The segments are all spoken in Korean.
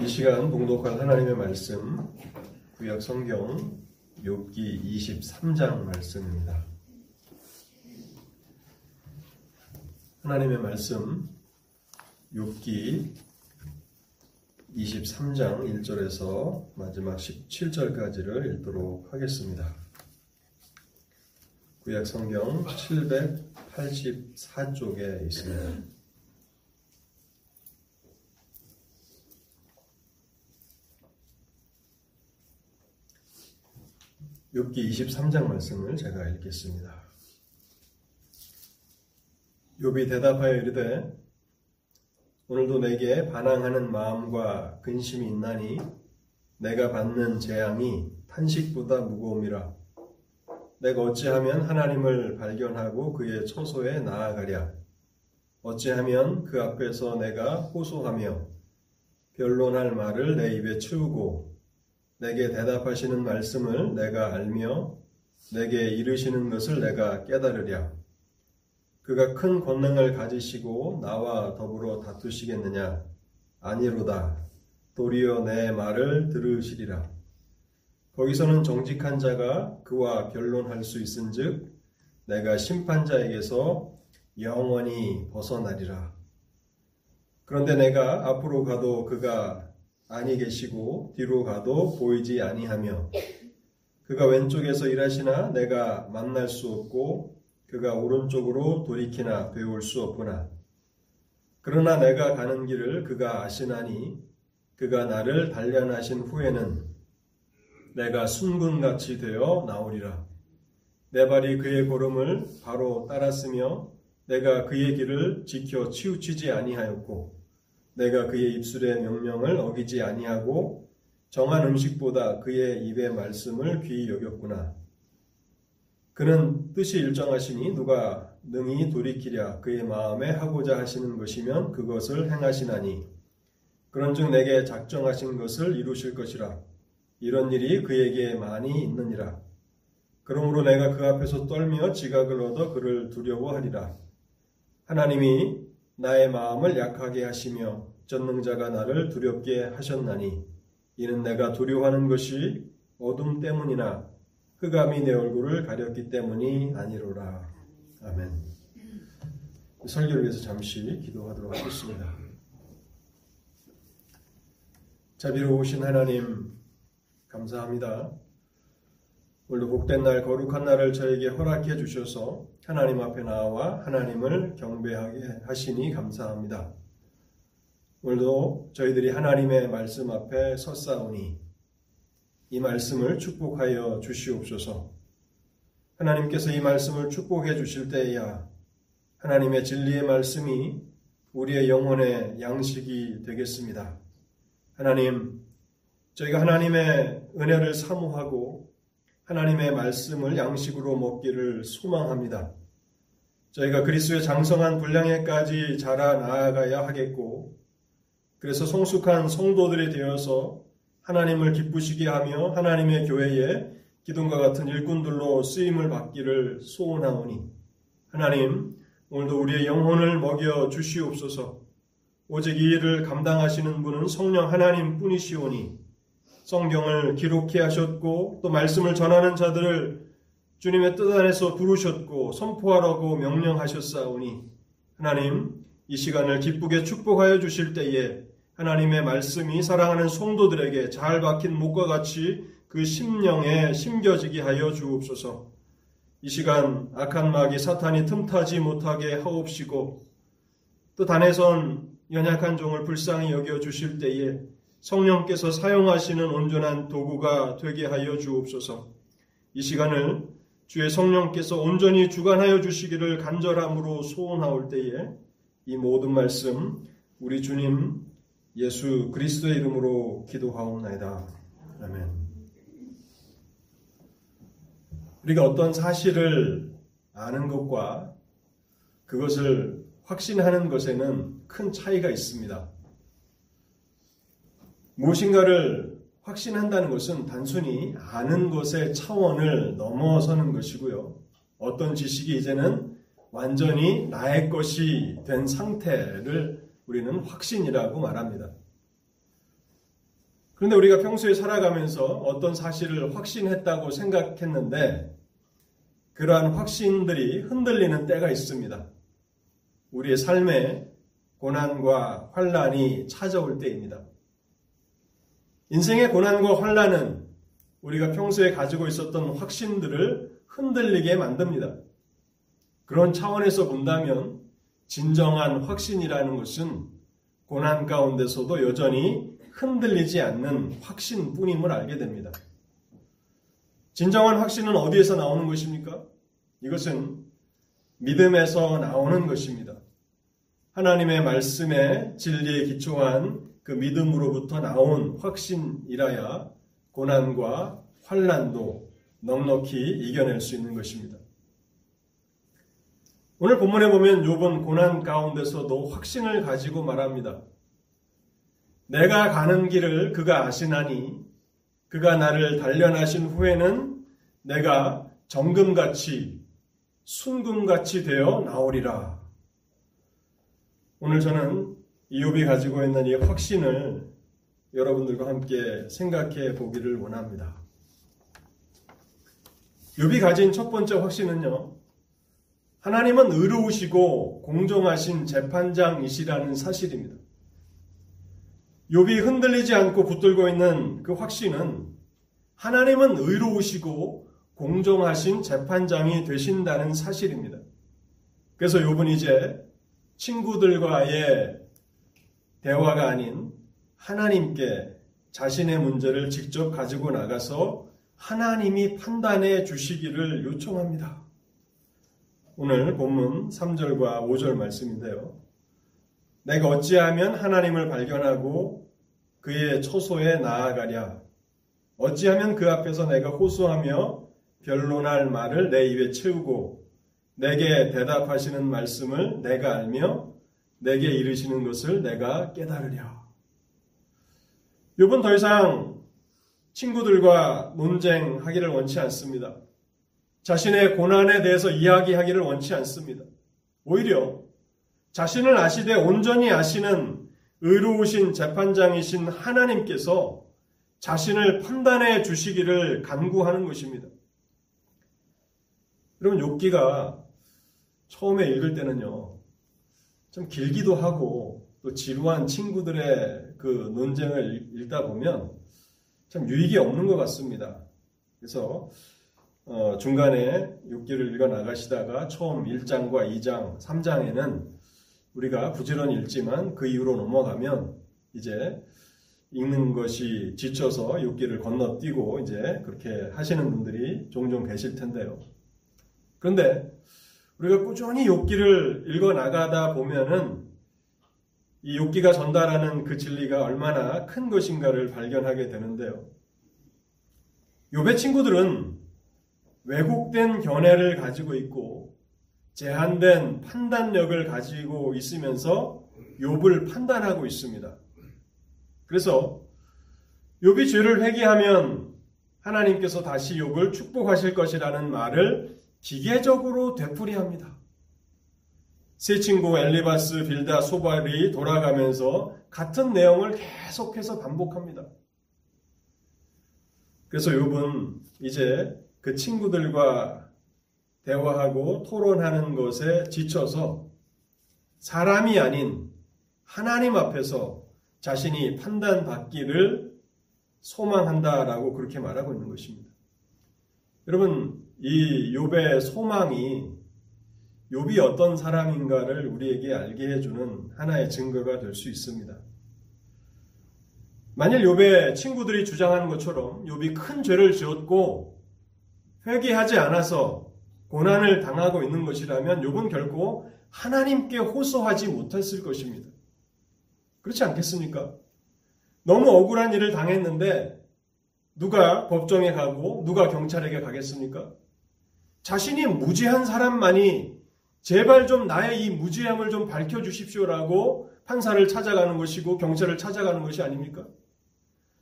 이 시간 봉독할 하나님의 말씀 구약 성경 욥기 23장 말씀입니다. 하나님의 말씀 욥기 23장 1절에서 마지막 17절까지를 읽도록 하겠습니다. 구약 성경 784쪽에 있습니다. 욥기 23장 말씀을 제가 읽겠습니다. 욥이 대답하여 이르되 오늘도 내게 반항하는 마음과 근심이 있나니 내가 받는 재앙이 탄식보다 무거움이라 내가 어찌하면 하나님을 발견하고 그의 처소에 나아가랴 어찌하면 그 앞에서 내가 호소하며 변론할 말을 내 입에 채우고 내게 대답하시는 말씀을 내가 알며 내게 이르시는 것을 내가 깨달으랴. 그가 큰 권능을 가지시고 나와 더불어 다투시겠느냐? 아니로다. 도리어 내 말을 들으시리라. 거기서는 정직한 자가 그와 변론할 수 있은즉 내가 심판자에게서 영원히 벗어나리라. 그런데 내가 앞으로 가도 그가 아니 계시고 뒤로 가도 보이지 아니하며 그가 왼쪽에서 일하시나 내가 만날 수 없고 그가 오른쪽으로 돌이키나 배울 수 없구나. 그러나 내가 가는 길을 그가 아시나니 그가 나를 단련하신 후에는 내가 순금같이 되어 나오리라. 내 발이 그의 걸음을 바로 따랐으며 내가 그의 길을 지켜 치우치지 아니하였고 내가 그의 입술의 명령을 어기지 아니하고 정한 음식보다 그의 입의 말씀을 귀히 여겼구나. 그는 뜻이 일정하시니 누가 능히 돌이키랴 그의 마음에 하고자 하시는 것이면 그것을 행하시나니. 그런즉 내게 작정하신 것을 이루실 것이라. 이런 일이 그에게 많이 있느니라. 그러므로 내가 그 앞에서 떨며 지각을 얻어 그를 두려워하리라. 하나님이 나의 마음을 약하게 하시며 전능자가 나를 두렵게 하셨나니 이는 내가 두려워하는 것이 어둠 때문이나 흑암이 내 얼굴을 가렸기 때문이 아니로라. 아멘. 설교를 위해서 잠시 기도하도록 하겠습니다. 자비로우신 하나님, 감사합니다. 오늘도 복된 날, 거룩한 날을 저에게 허락해 주셔서 하나님 앞에 나와 하나님을 경배하게 하시니 감사합니다. 오늘도 저희들이 하나님의 말씀 앞에 섰사오니 이 말씀을 축복하여 주시옵소서. 하나님께서 이 말씀을 축복해 주실 때야 하나님의 진리의 말씀이 우리의 영혼의 양식이 되겠습니다. 하나님, 저희가 하나님의 은혜를 사모하고 하나님의 말씀을 양식으로 먹기를 소망합니다. 저희가 그리스도의 장성한 분량에까지 자라 나아가야 하겠고, 그래서 성숙한 성도들이 되어서 하나님을 기쁘시게 하며 하나님의 교회에 기둥과 같은 일꾼들로 쓰임을 받기를 소원하오니, 하나님, 오늘도 우리의 영혼을 먹여 주시옵소서, 오직 이 일을 감당하시는 분은 성령 하나님 뿐이시오니, 성경을 기록해 하셨고, 또 말씀을 전하는 자들을 주님의 뜻 안에서 부르셨고 선포하라고 명령하셨사오니 하나님 이 시간을 기쁘게 축복하여 주실 때에 하나님의 말씀이 사랑하는 성도들에게 잘 박힌 목과 같이 그 심령에 심겨지게 하여 주옵소서. 이 시간 악한 마귀 사탄이 틈타지 못하게 하옵시고 또 단에선 연약한 종을 불쌍히 여겨 주실 때에 성령께서 사용하시는 온전한 도구가 되게 하여 주옵소서. 이 시간을 주의 성령께서 온전히 주관하여 주시기를 간절함으로 소원하올 때에 이 모든 말씀 우리 주님 예수 그리스도의 이름으로 기도하옵나이다. 아멘. 우리가 어떤 사실을 아는 것과 그것을 확신하는 것에는 큰 차이가 있습니다. 무엇인가를 확신한다는 것은 단순히 아는 것의 차원을 넘어서는 것이고요. 어떤 지식이 이제는 완전히 나의 것이 된 상태를 우리는 확신이라고 말합니다. 그런데 우리가 평소에 살아가면서 어떤 사실을 확신했다고 생각했는데 그러한 확신들이 흔들리는 때가 있습니다. 우리의 삶에 고난과 환란이 찾아올 때입니다. 인생의 고난과 환란은 우리가 평소에 가지고 있었던 확신들을 흔들리게 만듭니다. 그런 차원에서 본다면 진정한 확신이라는 것은 고난 가운데서도 여전히 흔들리지 않는 확신뿐임을 알게 됩니다. 진정한 확신은 어디에서 나오는 것입니까? 이것은 믿음에서 나오는 것입니다. 하나님의 말씀에 진리에 기초한 그 믿음으로부터 나온 확신이라야 고난과 환란도 넉넉히 이겨낼 수 있는 것입니다. 오늘 본문에 보면 욥은 고난 가운데서도 확신을 가지고 말합니다. 내가 가는 길을 그가 아시나니 그가 나를 단련하신 후에는 내가 정금같이 순금같이 되어 나오리라. 오늘 저는 이욥이 가지고 있는 이 확신을 여러분들과 함께 생각해 보기를 원합니다. 욥이 가진 첫 번째 확신은요. 하나님은 의로우시고 공정하신 재판장이시라는 사실입니다. 욥이 흔들리지 않고 붙들고 있는 그 확신은 하나님은 의로우시고 공정하신 재판장이 되신다는 사실입니다. 그래서 욥은 이제 친구들과의 대화가 아닌 하나님께 자신의 문제를 직접 가지고 나가서 하나님이 판단해 주시기를 요청합니다. 오늘 본문 3절과 5절 말씀인데요. 내가 어찌하면 하나님을 발견하고 그의 처소에 나아가랴. 어찌하면 그 앞에서 내가 호소하며 변론할 말을 내 입에 채우고 내게 대답하시는 말씀을 내가 알며 내게 이르시는 것을 내가 깨달으랴. 요번 더 이상 친구들과 논쟁하기를 원치 않습니다. 자신의 고난에 대해서 이야기하기를 원치 않습니다. 오히려 자신을 아시되 온전히 아시는 의로우신 재판장이신 하나님께서 자신을 판단해 주시기를 간구하는 것입니다. 여러분, 욥기가 처음에 읽을 때는요, 좀 길기도 하고, 또 지루한 친구들의 그 논쟁을 읽다 보면 참 유익이 없는 것 같습니다. 그래서 어, 중간에 6기를 읽어 나가시다가 처음 1장과 2장, 3장에는 우리가 부지런히 읽지만 그 이후로 넘어가면 이제 읽는 것이 지쳐서 6기를 건너뛰고 이제 그렇게 하시는 분들이 종종 계실 텐데요. 그런데 우리가 꾸준히 6기를 읽어 나가다 보면은 이 6기가 전달하는 그 진리가 얼마나 큰 것인가를 발견하게 되는데요. 요배 친구들은 왜곡된 견해를 가지고 있고 제한된 판단력을 가지고 있으면서 욥을 판단하고 있습니다. 그래서 욥이 죄를 회개하면 하나님께서 다시 욥을 축복하실 것이라는 말을 기계적으로 되풀이합니다. 세 친구 엘리바스, 빌다, 소발이 돌아가면서 같은 내용을 계속해서 반복합니다. 그래서 욥은 이제 그 친구들과 대화하고 토론하는 것에 지쳐서 사람이 아닌 하나님 앞에서 자신이 판단받기를 소망한다라고 그렇게 말하고 있는 것입니다. 여러분, 이 욥의 소망이 욥이 어떤 사람인가를 우리에게 알게 해주는 하나의 증거가 될 수 있습니다. 만일 욥의 친구들이 주장하는 것처럼 욥이 큰 죄를 지었고 회개하지 않아서 고난을 당하고 있는 것이라면 욥은 결코 하나님께 호소하지 못했을 것입니다. 그렇지 않겠습니까? 너무 억울한 일을 당했는데 누가 법정에 가고 누가 경찰에게 가겠습니까? 자신이 무지한 사람만이 제발 좀 나의 이 무지함을 좀 밝혀 주십시오라고 판사를 찾아가는 것이고 경찰을 찾아가는 것이 아닙니까?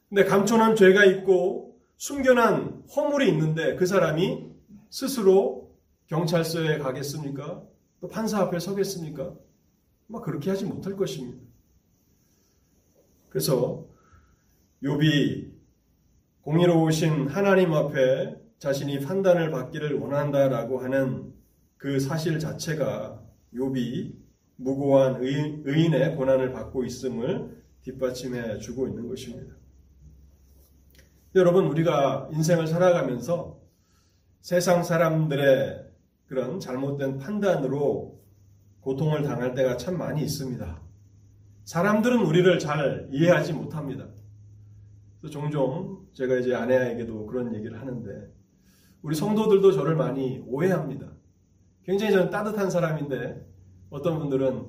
근데 감춰놓은 죄가 있고 숨겨난 허물이 있는데 그 사람이 스스로 경찰서에 가겠습니까? 또 판사 앞에 서겠습니까? 막 그렇게 하지 못할 것입니다. 그래서 욥이 공의로우신 하나님 앞에 자신이 판단을 받기를 원한다라고 하는 그 사실 자체가 욥이 무고한 의인, 의 고난을 받고 있음을 뒷받침해 주고 있는 것입니다. 여러분 우리가 인생을 살아가면서 세상 사람들의 그런 잘못된 판단으로 고통을 당할 때가 참 많이 있습니다. 사람들은 우리를 잘 이해하지 못합니다. 종종 제가 이제 아내에게도 그런 얘기를 하는데 우리 성도들도 저를 많이 오해합니다. 굉장히 저는 따뜻한 사람인데 어떤 분들은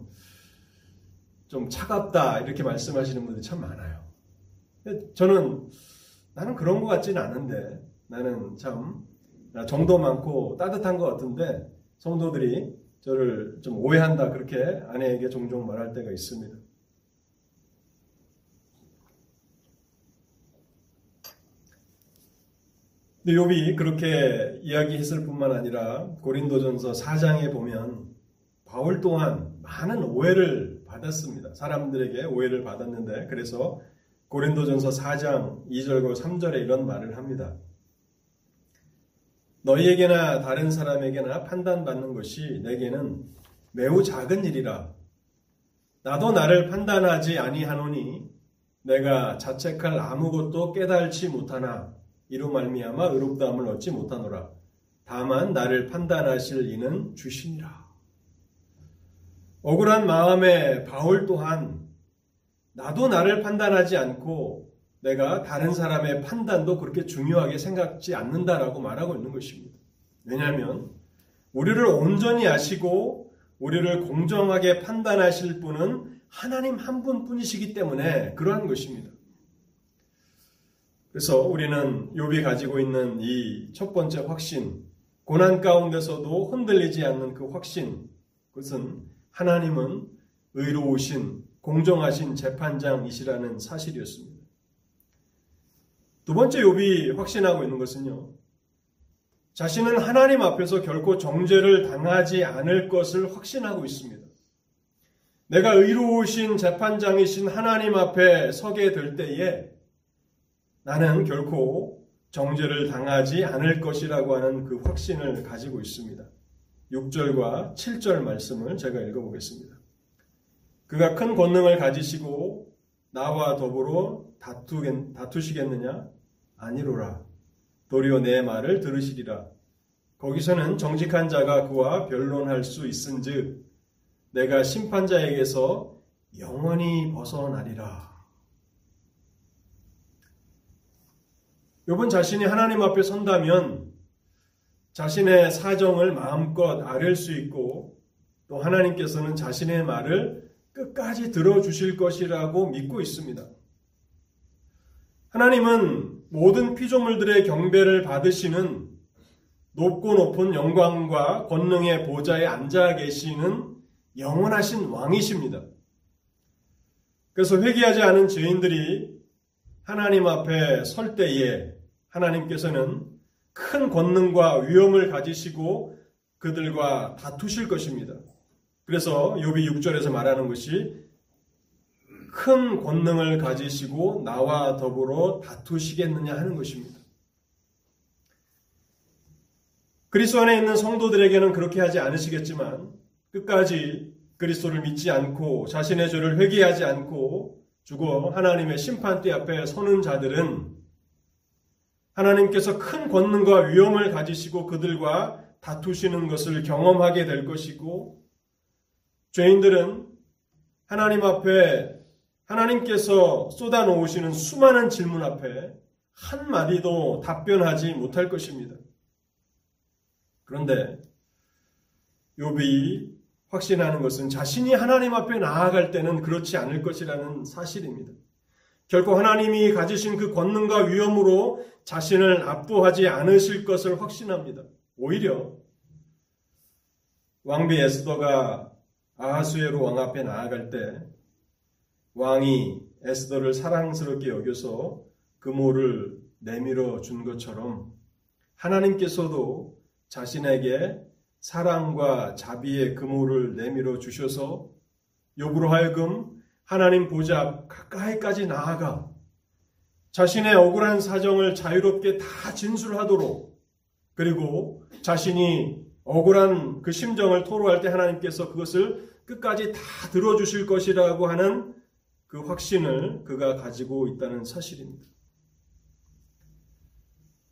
좀 차갑다 이렇게 말씀하시는 분들이 참 많아요. 저는 나는 그런 것 같지는 않은데 나는 참 정도 많고 따뜻한 것 같은데 성도들이 저를 좀 오해한다 그렇게 아내에게 종종 말할 때가 있습니다. 근데 욥이 그렇게 이야기했을 뿐만 아니라 고린도전서 4장에 보면 바울 또한 많은 오해를 받았습니다. 사람들에게 오해를 받았는데 그래서 고린도전서 4장 2절과 3절에 이런 말을 합니다. 너희에게나 다른 사람에게나 판단받는 것이 내게는 매우 작은 일이라. 나도 나를 판단하지 아니하노니 내가 자책할 아무것도 깨달지 못하나 이로 말미암아 의롭다함을 얻지 못하노라. 다만 나를 판단하실 이는 주시니라. 억울한 마음에 바울 또한 나도 나를 판단하지 않고 내가 다른 사람의 판단도 그렇게 중요하게 생각지 않는다라고 말하고 있는 것입니다. 왜냐하면 우리를 온전히 아시고 우리를 공정하게 판단하실 분은 하나님 한 분뿐이시기 때문에 그러한 것입니다. 그래서 우리는 욥이 가지고 있는 이 첫 번째 확신, 고난 가운데서도 흔들리지 않는 그 확신, 그것은 하나님은 의로우신 공정하신 재판장이시라는 사실이었습니다. 두 번째 욥이 확신하고 있는 것은요. 자신은 하나님 앞에서 결코 정죄를 당하지 않을 것을 확신하고 있습니다. 내가 의로우신 재판장이신 하나님 앞에 서게 될 때에 나는 결코 정죄를 당하지 않을 것이라고 하는 그 확신을 가지고 있습니다. 6절과 7절 말씀을 제가 읽어보겠습니다. 그가 큰 권능을 가지시고 나와 더불어 다투, 다투시겠느냐? 아니로라. 도리어 내 말을 들으시리라. 거기서는 정직한 자가 그와 변론할 수 있은즉 내가 심판자에게서 영원히 벗어나리라. 요번 자신이 하나님 앞에 선다면 자신의 사정을 마음껏 아뢰 수 있고 또 하나님께서는 자신의 말을 끝까지 들어주실 것이라고 믿고 있습니다. 하나님은 모든 피조물들의 경배를 받으시는 높고 높은 영광과 권능의 보좌에 앉아 계시는 영원하신 왕이십니다. 그래서 회개하지 않은 죄인들이 하나님 앞에 설 때에 하나님께서는 큰 권능과 위엄을 가지시고 그들과 다투실 것입니다. 그래서 욥이 6절에서 말하는 것이 큰 권능을 가지시고 나와 더불어 다투시겠느냐 하는 것입니다. 그리스도 안에 있는 성도들에게는 그렇게 하지 않으시겠지만 끝까지 그리스도를 믿지 않고 자신의 죄를 회개하지 않고 죽어 하나님의 심판대 앞에 서는 자들은 하나님께서 큰 권능과 위엄을 가지시고 그들과 다투시는 것을 경험하게 될 것이고 죄인들은 하나님 앞에 하나님께서 쏟아놓으시는 수많은 질문 앞에 한마디도 답변하지 못할 것입니다. 그런데 욥이 확신하는 것은 자신이 하나님 앞에 나아갈 때는 그렇지 않을 것이라는 사실입니다. 결코 하나님이 가지신 그 권능과 위엄으로 자신을 압도하지 않으실 것을 확신합니다. 오히려 왕비 에스더가 아하수에로 왕 앞에 나아갈 때 왕이 에스더를 사랑스럽게 여겨서 그모를 내밀어 준 것처럼 하나님께서도 자신에게 사랑과 자비의 그모를 내밀어 주셔서 요구로 하여금 하나님 보좌 가까이까지 나아가 자신의 억울한 사정을 자유롭게 다 진술하도록 그리고 자신이 억울한 그 심정을 토로할 때 하나님께서 그것을 끝까지 다 들어주실 것이라고 하는 그 확신을 그가 가지고 있다는 사실입니다.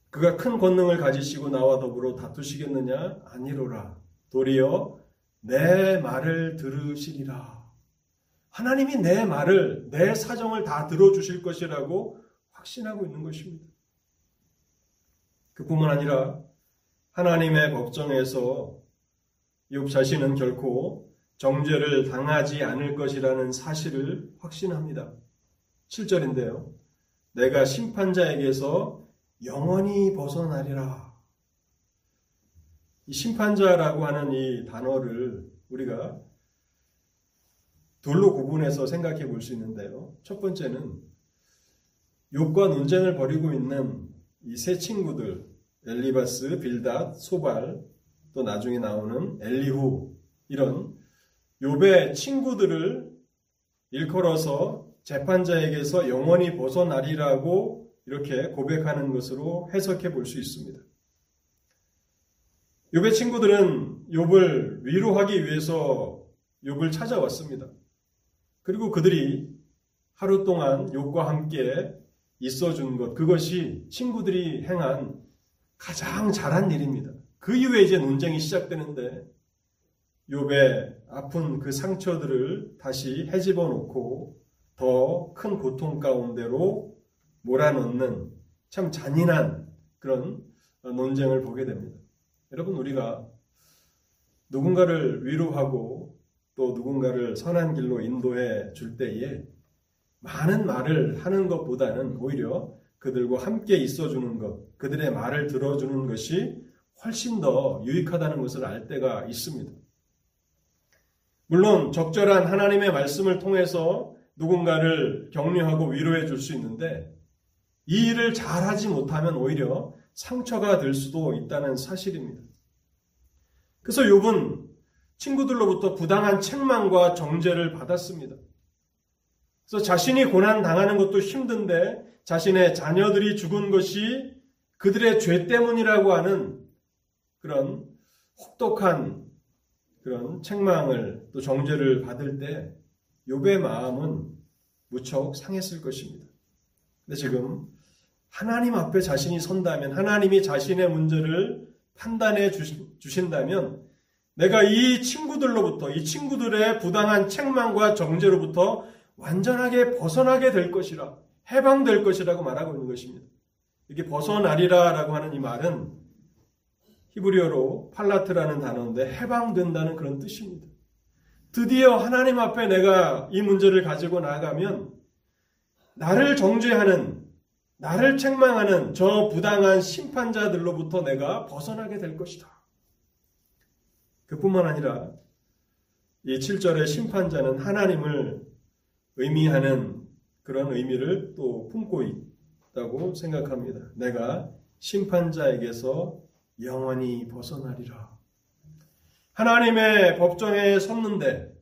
그가 큰 권능을 가지시고 나와 더불어 다투시겠느냐? 아니로라. 도리어 내 말을 들으시리라. 하나님이 내 말을, 내 사정을 다 들어주실 것이라고 확신하고 있는 것입니다. 그뿐만 아니라 하나님의 법정에서 욥 자신은 결코 정죄를 당하지 않을 것이라는 사실을 확신합니다. 7절인데요. 내가 심판자에게서 영원히 벗어나리라. 이 심판자라고 하는 이 단어를 우리가 둘로 구분해서 생각해 볼 수 있는데요. 첫 번째는 욕과 논쟁을 벌이고 있는 이 세 친구들 엘리바스, 빌닷, 소발 또 나중에 나오는 엘리후 이런 욥의 친구들을 일컬어서 재판자에게서 영원히 벗어나리라고 이렇게 고백하는 것으로 해석해 볼 수 있습니다. 욥의 친구들은 욥을 위로하기 위해서 욥을 찾아왔습니다. 그리고 그들이 하루 동안 욥과 함께 있어 준 것, 그것이 친구들이 행한 가장 잘한 일입니다. 그 이후에 이제 논쟁이 시작되는데 욥의 아픈 그 상처들을 다시 헤집어 놓고 더 큰 고통 가운데로 몰아넣는 참 잔인한 그런 논쟁을 보게 됩니다. 여러분 우리가 누군가를 위로하고 또 누군가를 선한 길로 인도해 줄 때에 많은 말을 하는 것보다는 오히려 그들과 함께 있어주는 것, 그들의 말을 들어주는 것이 훨씬 더 유익하다는 것을 알 때가 있습니다. 물론 적절한 하나님의 말씀을 통해서 누군가를 격려하고 위로해 줄 수 있는데 이 일을 잘하지 못하면 오히려 상처가 될 수도 있다는 사실입니다. 그래서 욥은 친구들로부터 부당한 책망과 정죄를 받았습니다. 그래서 자신이 고난 당하는 것도 힘든데 자신의 자녀들이 죽은 것이 그들의 죄 때문이라고 하는 그런 혹독한 그런 책망을 또 정죄를 받을 때 욥의 마음은 무척 상했을 것입니다. 근데 지금 하나님 앞에 자신이 선다면 하나님이 자신의 문제를 판단해 주신다면 내가 이 친구들로부터 이 친구들의 부당한 책망과 정죄로부터 완전하게 벗어나게 될 것이라 해방될 것이라고 말하고 있는 것입니다. 이게 벗어나리라라고 하는 이 말은 히브리어로 팔라트라는 단어인데 해방된다는 그런 뜻입니다. 드디어 하나님 앞에 내가 이 문제를 가지고 나가면 나를 정죄하는 나를 책망하는 저 부당한 심판자들로부터 내가 벗어나게 될 것이다. 그뿐만 아니라 이 7절의 심판자는 하나님을 의미하는 그런 의미를 또 품고 있다고 생각합니다. 내가 심판자에게서 영원히 벗어나리라. 하나님의 법정에 섰는데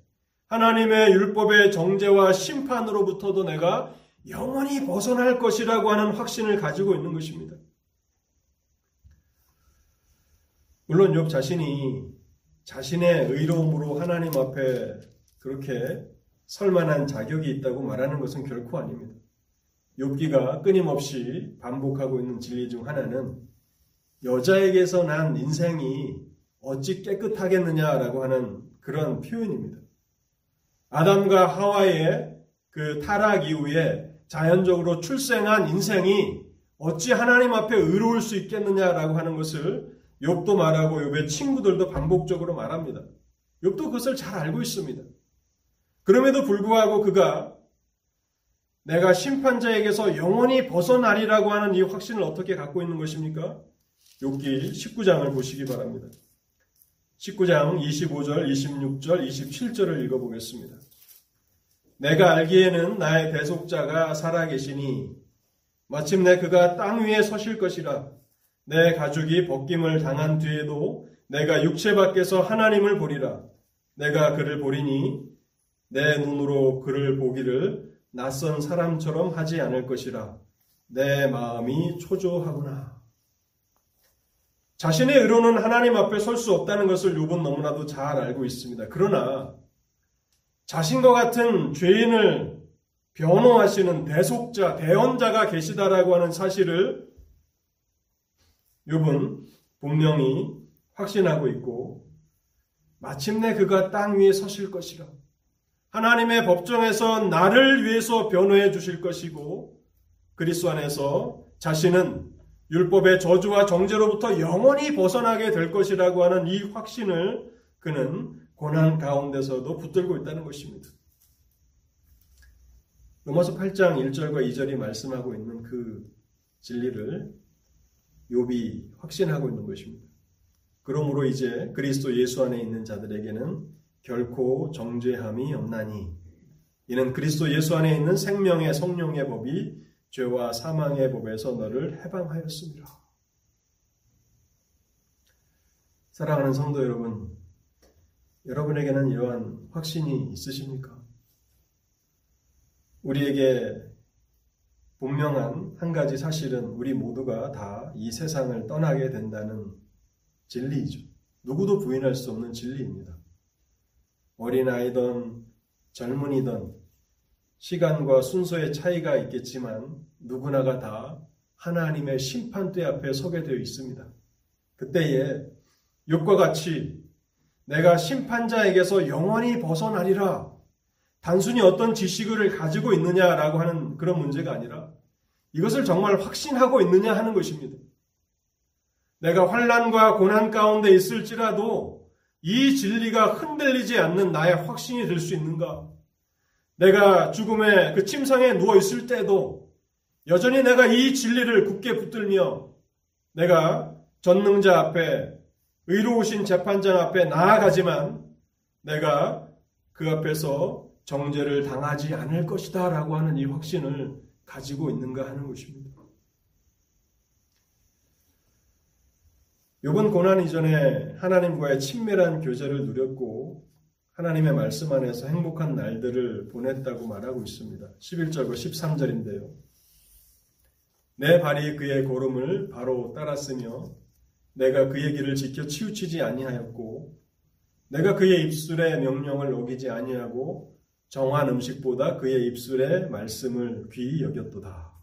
하나님의 율법의 정죄와 심판으로부터도 내가 영원히 벗어날 것이라고 하는 확신을 가지고 있는 것입니다. 물론 욥 자신이 자신의 의로움으로 하나님 앞에 그렇게 설만한 자격이 있다고 말하는 것은 결코 아닙니다. 욥기가 끊임없이 반복하고 있는 진리 중 하나는 여자에게서 난 인생이 어찌 깨끗하겠느냐라고 하는 그런 표현입니다. 아담과 하와의 그 타락 이후에 자연적으로 출생한 인생이 어찌 하나님 앞에 의로울 수 있겠느냐라고 하는 것을 욥도 말하고 욥의 친구들도 반복적으로 말합니다. 욥도 그것을 잘 알고 있습니다. 그럼에도 불구하고 그가 내가 심판자에게서 영원히 벗어나리라고 하는 이 확신을 어떻게 갖고 있는 것입니까? 욥기 19장을 보시기 바랍니다. 19장 25절, 26절, 27절을 읽어보겠습니다. 내가 알기에는 나의 대속자가 살아계시니 마침내 그가 땅 위에 서실 것이라 내 가족이 벗김을 당한 뒤에도 내가 육체 밖에서 하나님을 보리라 내가 그를 보리니 내 눈으로 그를 보기를 낯선 사람처럼 하지 않을 것이라 내 마음이 초조하구나. 자신의 의로는 하나님 앞에 설 수 없다는 것을 욥은 너무나도 잘 알고 있습니다. 그러나 자신과 같은 죄인을 변호하시는 대속자, 대언자가 계시다라고 하는 사실을 욥은 분명히 확신하고 있고 마침내 그가 땅 위에 서실 것이라. 하나님의 법정에서 나를 위해서 변호해 주실 것이고 그리스도 안에서 자신은 율법의 저주와 정죄로부터 영원히 벗어나게 될 것이라고 하는 이 확신을 그는 고난 가운데서도 붙들고 있다는 것입니다. 로마서 8장 1절과 2절이 말씀하고 있는 그 진리를 욥이 확신하고 있는 것입니다. 그러므로 이제 그리스도 예수 안에 있는 자들에게는 결코 정죄함이 없나니 이는 그리스도 예수 안에 있는 생명의 성령의 법이 죄와 사망의 법에서 너를 해방하였습니다. 사랑하는 성도 여러분, 여러분에게는 이러한 확신이 있으십니까? 우리에게 분명한 한 가지 사실은 우리 모두가 다 이 세상을 떠나게 된다는 진리이죠. 누구도 부인할 수 없는 진리입니다. 어린아이든 젊은이든 시간과 순서의 차이가 있겠지만 누구나가 다 하나님의 심판대 앞에 서게 되어 있습니다. 그때에 욕과 같이 내가 심판자에게서 영원히 벗어나리라 단순히 어떤 지식을 가지고 있느냐라고 하는 그런 문제가 아니라 이것을 정말 확신하고 있느냐 하는 것입니다. 내가 환란과 고난 가운데 있을지라도 이 진리가 흔들리지 않는 나의 확신이 될 수 있는가? 내가 죽음의 그 침상에 누워 있을 때도 여전히 내가 이 진리를 굳게 붙들며 내가 전능자 앞에 의로우신 재판장 앞에 나아가지만 내가 그 앞에서 정죄를 당하지 않을 것이다 라고 하는 이 확신을 가지고 있는가 하는 것입니다. 요번 고난 이전에 하나님과의 친밀한 교제를 누렸고 하나님의 말씀 안에서 행복한 날들을 보냈다고 말하고 있습니다. 11절과 13절인데요. 내 발이 그의 걸음을 바로 따랐으며 내가 그의 길을 지켜 치우치지 아니하였고 내가 그의 입술의 명령을 어기지 아니하고 정한 음식보다 그의 입술의 말씀을 귀히 여겼도다.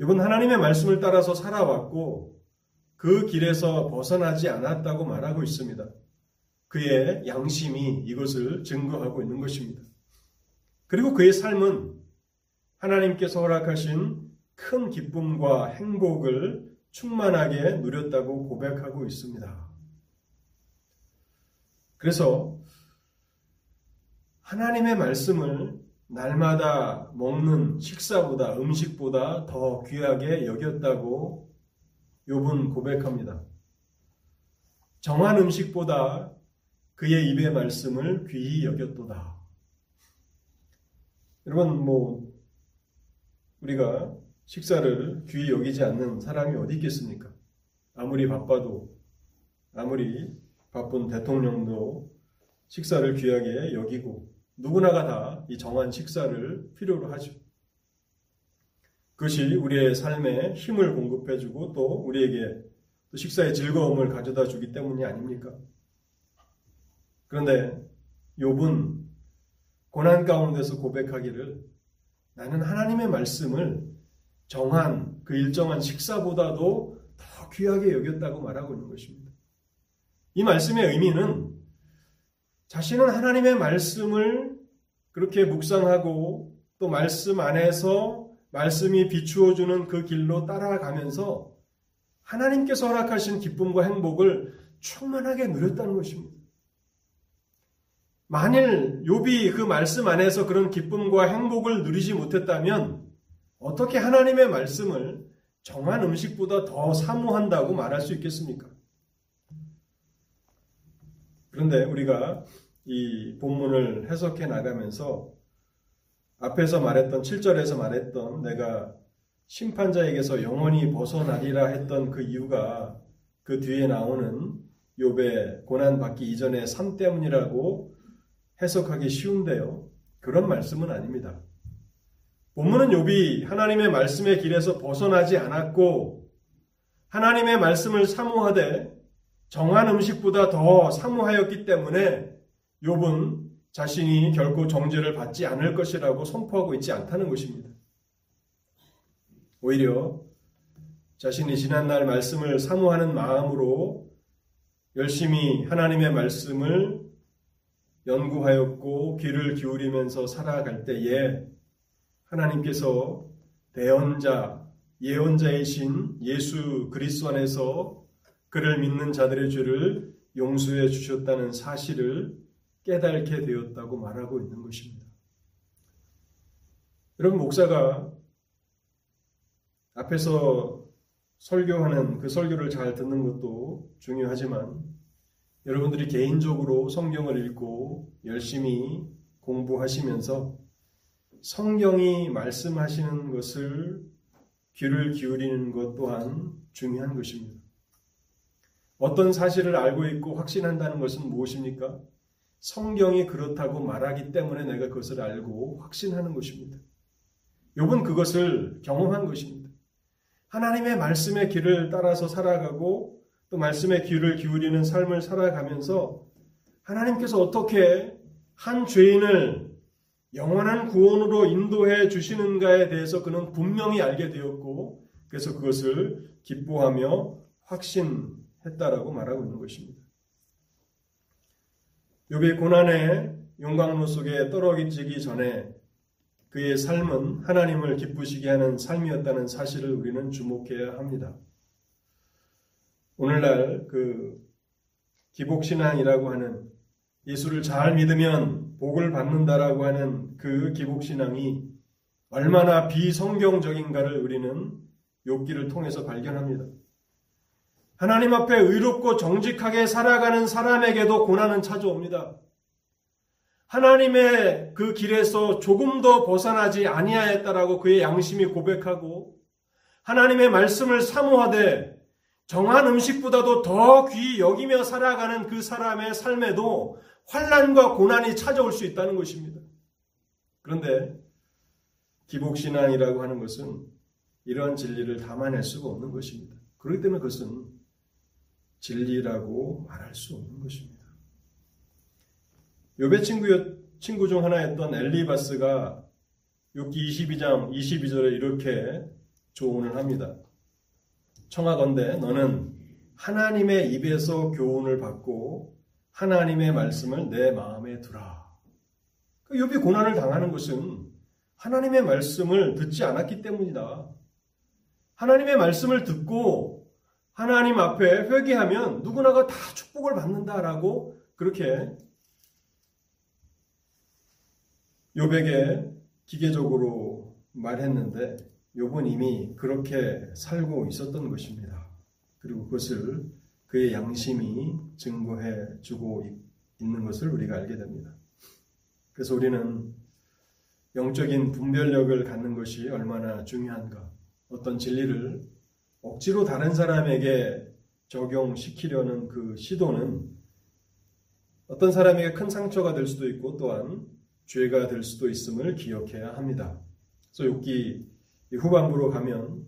이번 하나님의 말씀을 따라서 살아왔고 그 길에서 벗어나지 않았다고 말하고 있습니다. 그의 양심이 이것을 증거하고 있는 것입니다. 그리고 그의 삶은 하나님께서 허락하신 큰 기쁨과 행복을 충만하게 누렸다고 고백하고 있습니다. 그래서 하나님의 말씀을 날마다 먹는 식사보다 음식보다 더 귀하게 여겼다고 욥은 고백합니다. 정한 음식보다 그의 입의 말씀을 귀히 여겼도다. 여러분 뭐 우리가 식사를 귀히 여기지 않는 사람이 어디 있겠습니까? 아무리 바빠도 아무리 바쁜 대통령도 식사를 귀하게 여기고 누구나가 다 이 정한 식사를 필요로 하죠. 그것이 우리의 삶에 힘을 공급해주고 또 우리에게 또 식사의 즐거움을 가져다 주기 때문이 아닙니까? 그런데 욥은 고난 가운데서 고백하기를 나는 하나님의 말씀을 정한 그 일정한 식사보다도 더 귀하게 여겼다고 말하고 있는 것입니다. 이 말씀의 의미는 자신은 하나님의 말씀을 그렇게 묵상하고 또 말씀 안에서 말씀이 비추어주는 그 길로 따라가면서 하나님께서 허락하신 기쁨과 행복을 충만하게 누렸다는 것입니다. 만일 욥이 그 말씀 안에서 그런 기쁨과 행복을 누리지 못했다면 어떻게 하나님의 말씀을 정한 음식보다 더 사모한다고 말할 수 있겠습니까? 그런데 우리가 이 본문을 해석해 나가면서 앞에서 말했던 7절에서 말했던 내가 심판자에게서 영원히 벗어나리라 했던 그 이유가 그 뒤에 나오는 욥의 고난 받기 이전의 삶 때문이라고 해석하기 쉬운데요. 그런 말씀은 아닙니다. 본문은 욥이 하나님의 말씀의 길에서 벗어나지 않았고 하나님의 말씀을 사모하되 정한 음식보다 더 사모하였기 때문에 욥은 자신이 결코 정죄를 받지 않을 것이라고 선포하고 있지 않다는 것입니다. 오히려 자신이 지난날 말씀을 사모하는 마음으로 열심히 하나님의 말씀을 연구하였고 귀를 기울이면서 살아갈 때에 하나님께서 대언자, 예언자이신 예수 그리스도 안에서 그를 믿는 자들의 죄를 용서해 주셨다는 사실을 깨닫게 되었다고 말하고 있는 것입니다. 여러분 목사가 앞에서 설교하는 그 설교를 잘 듣는 것도 중요하지만 여러분들이 개인적으로 성경을 읽고 열심히 공부하시면서 성경이 말씀하시는 것을 귀를 기울이는 것 또한 중요한 것입니다. 어떤 사실을 알고 있고 확신한다는 것은 무엇입니까? 성경이 그렇다고 말하기 때문에 내가 그것을 알고 확신하는 것입니다. 욥은 그것을 경험한 것입니다. 하나님의 말씀의 길을 따라서 살아가고 또 말씀의 귀를 기울이는 삶을 살아가면서 하나님께서 어떻게 한 죄인을 영원한 구원으로 인도해 주시는가에 대해서 그는 분명히 알게 되었고 그래서 그것을 기뻐하며 확신 했다라고 말하고 있는 것입니다. 욥의 고난의 용광로 속에 떨어지기 전에 그의 삶은 하나님을 기쁘시게 하는 삶이었다는 사실을 우리는 주목해야 합니다. 오늘날 그 기복신앙이라고 하는 예수를 잘 믿으면 복을 받는다라고 하는 그 기복신앙이 얼마나 비성경적인가를 우리는 욥기를 통해서 발견합니다. 하나님 앞에 의롭고 정직하게 살아가는 사람에게도 고난은 찾아옵니다. 하나님의 그 길에서 조금 더 벗어나지 아니하였다라고 그의 양심이 고백하고 하나님의 말씀을 사모하되 정한 음식보다도 더 귀히 여기며 살아가는 그 사람의 삶에도 환란과 고난이 찾아올 수 있다는 것입니다. 그런데 기복신앙이라고 하는 것은 이러한 진리를 담아낼 수가 없는 것입니다. 그렇기 때문에 그것은 진리라고 말할 수 없는 것입니다. 요배 친구, 친구 중 하나였던 엘리바스가 6기 22장 22절에 이렇게 조언을 합니다. 청하건대 너는 하나님의 입에서 교훈을 받고 하나님의 말씀을 내 마음에 두라. 그 욥이 고난을 당하는 것은 하나님의 말씀을 듣지 않았기 때문이다. 하나님의 말씀을 듣고 하나님 앞에 회개하면 누구나가 다 축복을 받는다라고 그렇게 요백에 기계적으로 말했는데 요번 이미 그렇게 살고 있었던 것입니다. 그리고 그것을 그의 양심이 증거해 주고 있는 것을 우리가 알게 됩니다. 그래서 우리는 영적인 분별력을 갖는 것이 얼마나 중요한가, 어떤 진리를 억지로 다른 사람에게 적용시키려는 그 시도는 어떤 사람에게 큰 상처가 될 수도 있고 또한 죄가 될 수도 있음을 기억해야 합니다. 그래서 욥기 후반부로 가면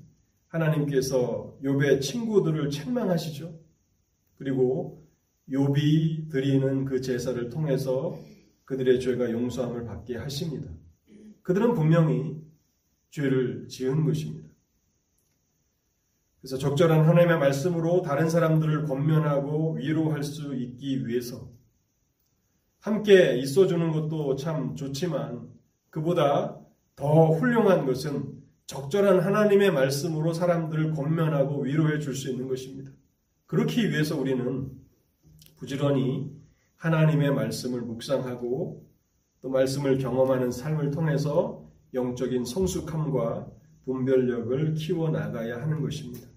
하나님께서 욥의 친구들을 책망하시죠. 그리고 욥이 드리는 그 제사를 통해서 그들의 죄가 용서함을 받게 하십니다. 그들은 분명히 죄를 지은 것입니다. 그래서 적절한 하나님의 말씀으로 다른 사람들을 권면하고 위로할 수 있기 위해서 함께 있어주는 것도 참 좋지만 그보다 더 훌륭한 것은 적절한 하나님의 말씀으로 사람들을 권면하고 위로해 줄 수 있는 것입니다. 그렇기 위해서 우리는 부지런히 하나님의 말씀을 묵상하고 또 말씀을 경험하는 삶을 통해서 영적인 성숙함과 분별력을 키워나가야 하는 것입니다.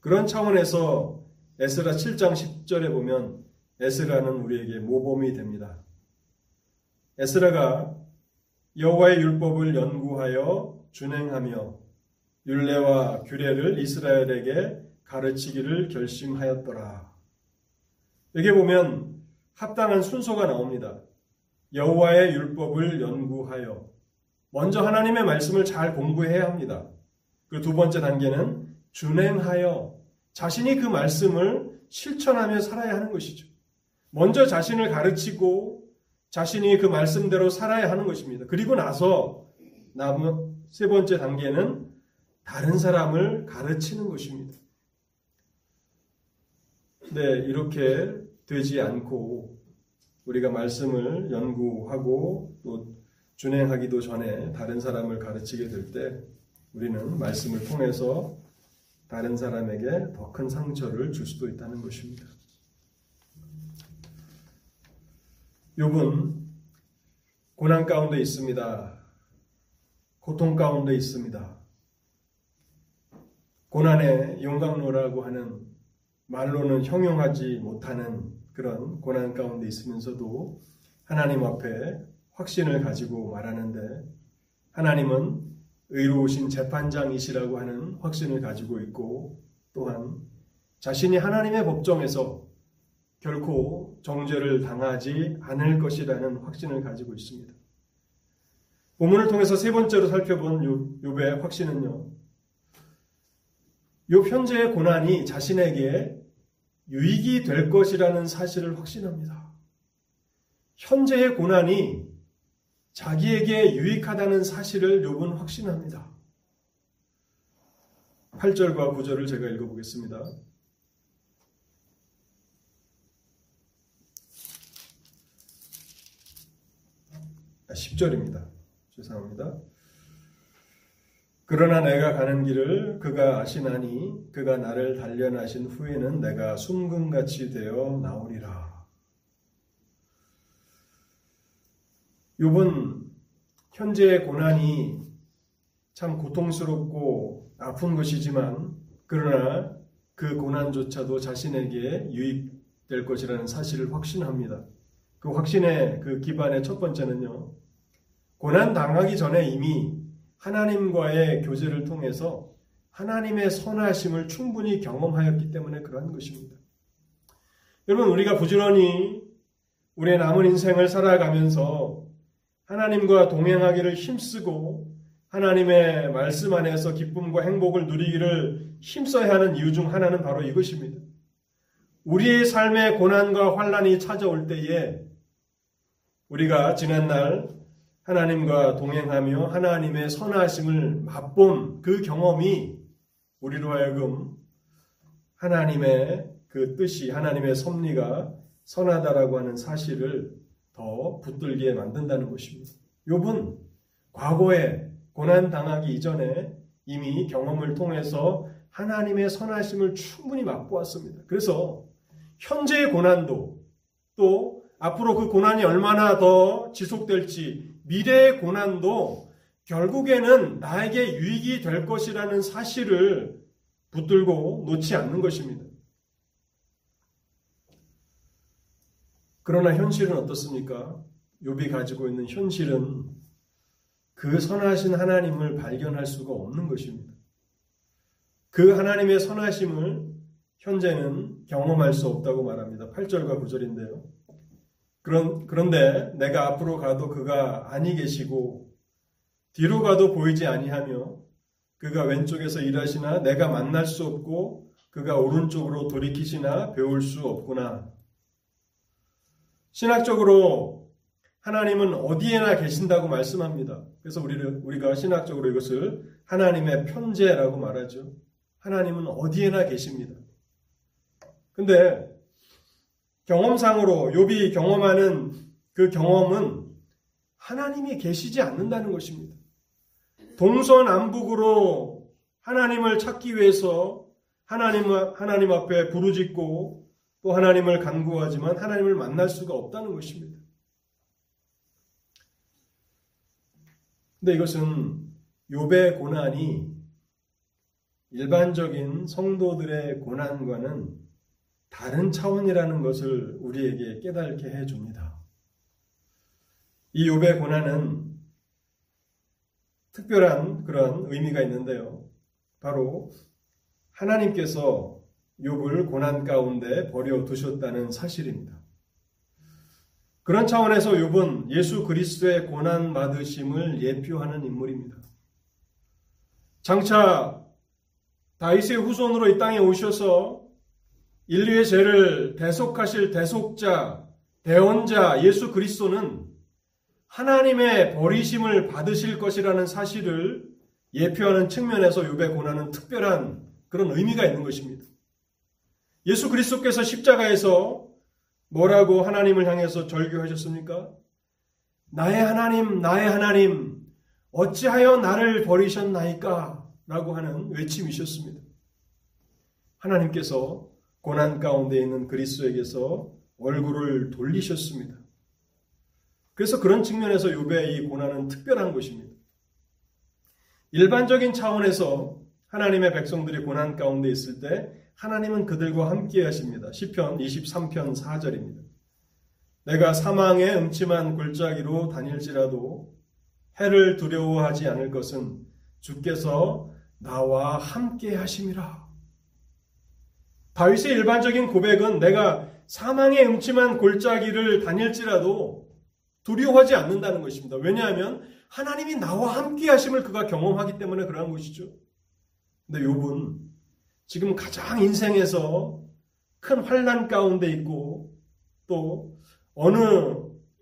그런 차원에서 에스라 7장 10절에 보면 에스라는 우리에게 모범이 됩니다. 에스라가 여호와의 율법을 연구하여 준행하며 율례와 규례를 이스라엘에게 가르치기를 결심하였더라. 여기 보면 합당한 순서가 나옵니다. 여호와의 율법을 연구하여 먼저 하나님의 말씀을 잘 공부해야 합니다. 그 두 번째 단계는 준행하여 자신이 그 말씀을 실천하며 살아야 하는 것이죠. 먼저 자신을 가르치고 자신이 그 말씀대로 살아야 하는 것입니다. 그리고 나서 남은 세 번째 단계는 다른 사람을 가르치는 것입니다. 네, 이렇게 되지 않고 우리가 말씀을 연구하고 또 준행하기도 전에 다른 사람을 가르치게 될 때 우리는 말씀을 통해서 다른 사람에게 더 큰 상처를 줄 수도 있다는 것입니다. 욥은 고난 가운데 있습니다. 고통 가운데 있습니다. 고난의 용광로라고 하는 말로는 형용하지 못하는 그런 고난 가운데 있으면서도 하나님 앞에 확신을 가지고 말하는데 하나님은 의로우신 재판장이시라고 하는 확신을 가지고 있고 또한 자신이 하나님의 법정에서 결코 정죄를 당하지 않을 것이라는 확신을 가지고 있습니다. 본문을 통해서 세 번째로 살펴본 욥의 확신은요. 욥 현재의 고난이 자신에게 유익이 될 것이라는 사실을 확신합니다. 현재의 고난이 자기에게 유익하다는 사실을 욥은 확신합니다. 8절과 9절을 제가 읽어보겠습니다. 10절입니다. 아, 죄송합니다. 그러나 내가 가는 길을 그가 아시나니 그가 나를 단련하신 후에는 내가 숨금같이 되어 나오리라. 욥은 현재의 고난이 참 고통스럽고 아픈 것이지만 그러나 그 고난조차도 자신에게 유익될 것이라는 사실을 확신합니다. 그 확신의 그 기반의 첫 번째는요. 고난 당하기 전에 이미 하나님과의 교제를 통해서 하나님의 선하심을 충분히 경험하였기 때문에 그러한 것입니다. 여러분 우리가 부지런히 우리의 남은 인생을 살아가면서 하나님과 동행하기를 힘쓰고 하나님의 말씀 안에서 기쁨과 행복을 누리기를 힘써야 하는 이유 중 하나는 바로 이것입니다. 우리의 삶의 고난과 환란이 찾아올 때에 우리가 지난날 하나님과 동행하며 하나님의 선하심을 맛본 그 경험이 우리로 하여금 하나님의 그 뜻이 하나님의 섭리가 선하다라고 하는 사실을 더 붙들게 만든다는 것입니다. 욥은 과거에 고난 당하기 이전에 이미 경험을 통해서 하나님의 선하심을 충분히 맛보았습니다. 그래서 현재의 고난도 또 앞으로 그 고난이 얼마나 더 지속될지 미래의 고난도 결국에는 나에게 유익이 될 것이라는 사실을 붙들고 놓지 않는 것입니다. 그러나 현실은 어떻습니까? 욥이 가지고 있는 현실은 그 선하신 하나님을 발견할 수가 없는 것입니다. 그 하나님의 선하심을 현재는 경험할 수 없다고 말합니다. 8절과 9절인데요. 그런, 그런데 내가 앞으로 가도 그가 아니 계시고 뒤로 가도 보이지 아니하며 그가 왼쪽에서 일하시나 내가 만날 수 없고 그가 오른쪽으로 돌이키시나 배울 수 없구나. 신학적으로 하나님은 어디에나 계신다고 말씀합니다. 그래서 우리를, 우리가 신학적으로 이것을 하나님의 편재라고 말하죠. 하나님은 어디에나 계십니다. 근데 경험상으로 욥이 경험하는 그 경험은 하나님이 계시지 않는다는 것입니다. 동서남북으로 하나님을 찾기 위해서 하나님, 하나님 앞에 부르짖고 또 하나님을 간구하지만 하나님을 만날 수가 없다는 것입니다. 근데 이것은 욥의 고난이 일반적인 성도들의 고난과는 다른 차원이라는 것을 우리에게 깨닫게 해 줍니다. 이 욥의 고난은 특별한 그런 의미가 있는데요. 바로 하나님께서 욥을 고난 가운데 버려 두셨다는 사실입니다. 그런 차원에서 욥은 예수 그리스도의 고난 받으심을 예표하는 인물입니다. 장차 다윗의 후손으로 이 땅에 오셔서 인류의 죄를 대속하실 대속자, 대원자 예수 그리스도는 하나님의 버리심을 받으실 것이라는 사실을 예표하는 측면에서 욥의 고난은 특별한 그런 의미가 있는 것입니다. 예수 그리스도께서 십자가에서 뭐라고 하나님을 향해서 절규하셨습니까? 나의 하나님, 나의 하나님, 어찌하여 나를 버리셨나이까? 라고 하는 외침이셨습니다. 하나님께서 고난 가운데 있는 그리스도에게서 얼굴을 돌리셨습니다. 그래서 그런 측면에서 욥의 이 고난은 특별한 것입니다. 일반적인 차원에서 하나님의 백성들이 고난 가운데 있을 때 하나님은 그들과 함께 하십니다. 시편 23편 4절입니다. 내가 사망의 음침한 골짜기로 다닐지라도 해를 두려워하지 않을 것은 주께서 나와 함께 하심이라. 다윗의 일반적인 고백은 내가 사망의 음침한 골짜기를 다닐지라도 두려워하지 않는다는 것입니다. 왜냐하면 하나님이 나와 함께 하심을 그가 경험하기 때문에 그러한 것이죠. 근데 욥은 지금 가장 인생에서 큰 환란 가운데 있고 또 어느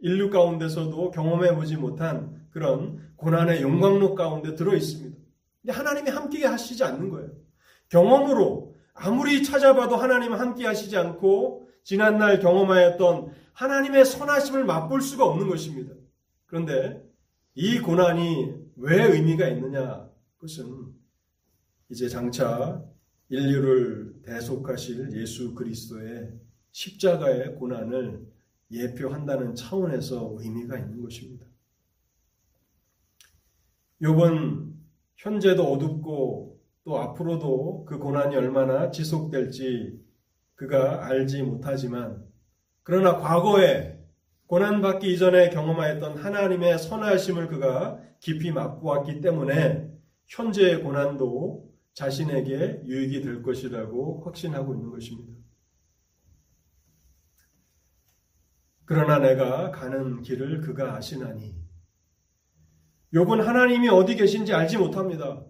인류 가운데서도 경험해 보지 못한 그런 고난의 영광록 가운데 들어 있습니다. 하나님이 함께 하시지 않는 거예요. 경험으로 아무리 찾아봐도 하나님 함께 하시지 않고 지난날 경험하였던 하나님의 선하심을 맛볼 수가 없는 것입니다. 그런데 이 고난이 왜 의미가 있느냐? 그것은 이제 장차 인류를 대속하실 예수 그리스도의 십자가의 고난을 예표한다는 차원에서 의미가 있는 것입니다. 요번 현재도 어둡고 또 앞으로도 그 고난이 얼마나 지속될지 그가 알지 못하지만 그러나 과거에 고난받기 이전에 경험하였던 하나님의 선하심을 그가 깊이 맛보았기 때문에 현재의 고난도 자신에게 유익이 될 것이라고 확신하고 있는 것입니다. 그러나 내가 가는 길을 그가 아시나니 욥은 하나님이 어디 계신지 알지 못합니다.